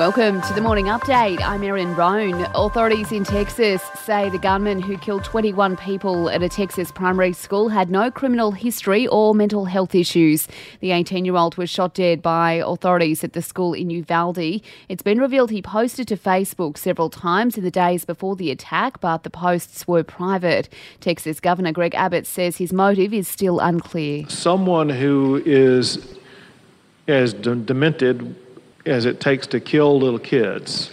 Welcome to the morning update. I'm Erin Roan. Authorities in Texas say the gunman who killed 21 people at a Texas primary school had no criminal history or mental health issues. The 18 year old was shot dead by authorities at the school in Uvalde. It's been revealed he posted to Facebook several times in the days before the attack, but the posts were private. Texas Governor Greg Abbott says his motive is still unclear. Someone who is as demented as it takes to kill little kids.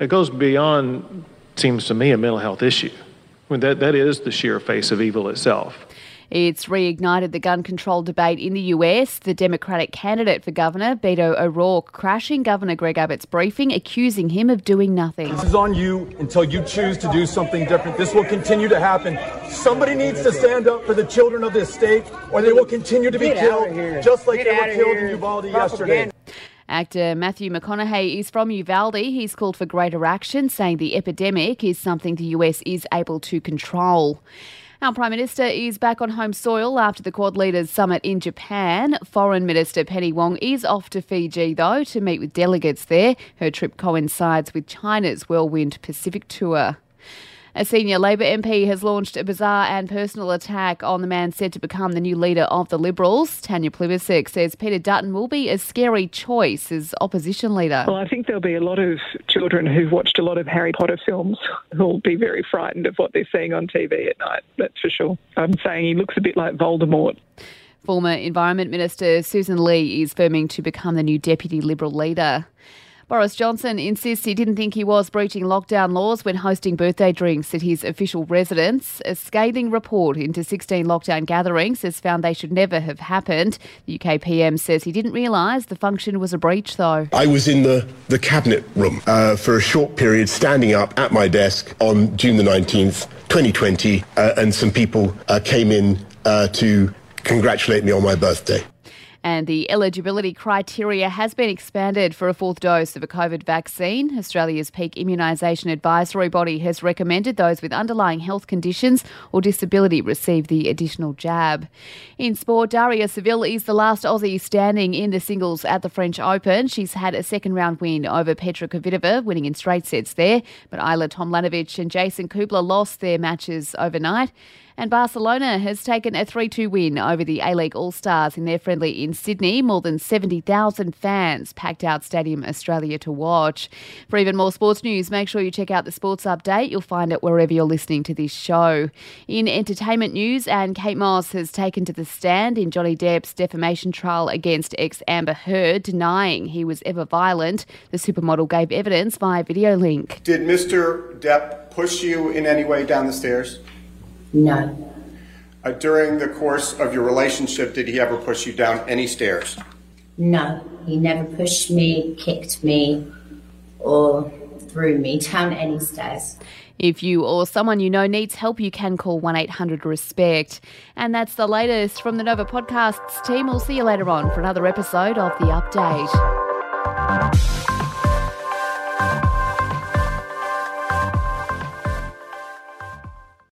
It goes beyond, seems to me, a mental health issue. I mean, that, that is the sheer face of evil itself. It's reignited the gun control debate in the US. The Democratic candidate for governor, Beto O'Rourke, crashing Governor Greg Abbott's briefing, accusing him of doing nothing. This is on you until you choose to do something different. This will continue to happen. Somebody needs to stand up for the children of this state, or they will continue to be killed, just like Get they were killed in Uvalde yesterday. Actor Matthew McConaughey is from Uvalde. He's called for greater action, saying the epidemic is something the US is able to control. Our Prime Minister is back on home soil after the Quad Leaders Summit in Japan. Foreign Minister Penny Wong is off to Fiji, though, to meet with delegates there. Her trip coincides with China's Whirlwind Pacific tour. A senior Labor MP has launched a bizarre and personal attack on the man said to become the new leader of the Liberals. Tanya Plibersek says Peter Dutton will be a scary choice as opposition leader. Well, I think there'll be a lot of children who've watched a lot of Harry Potter films who'll be very frightened of what they're seeing on TV at night, that's for sure. I'm saying he looks a bit like Voldemort. Former Environment Minister Sussan Ley is firming to become the new Deputy Liberal leader. Boris Johnson insists he didn't think he was breaching lockdown laws when hosting birthday drinks at his official residence. A scathing report into 16 lockdown gatherings has found they should never have happened. The UK PM says he didn't realise the function was a breach, though. I was in the, the cabinet room uh, for a short period, standing up at my desk on June the 19th, 2020, uh, and some people uh, came in uh, to congratulate me on my birthday and the eligibility criteria has been expanded for a fourth dose of a COVID vaccine. Australia's peak immunisation advisory body has recommended those with underlying health conditions or disability receive the additional jab. In sport, Daria Saville is the last Aussie standing in the singles at the French Open. She's had a second round win over Petra Kvitova, winning in straight sets there, but Ajla Tomljanovic and Jason Kubler lost their matches overnight. And Barcelona has taken a 3 2 win over the A League All Stars in their friendly in Sydney. More than 70,000 fans packed out Stadium Australia to watch. For even more sports news, make sure you check out the Sports Update. You'll find it wherever you're listening to this show. In entertainment news, and Kate Moss has taken to the stand in Johnny Depp's defamation trial against ex Amber Heard, denying he was ever violent. The supermodel gave evidence via video link. Did Mr. Depp push you in any way down the stairs? No. Uh, during the course of your relationship, did he ever push you down any stairs? No, he never pushed me, kicked me, or threw me down any stairs. If you or someone you know needs help, you can call 1 800 RESPECT. And that's the latest from the Nova Podcasts team. We'll see you later on for another episode of The Update.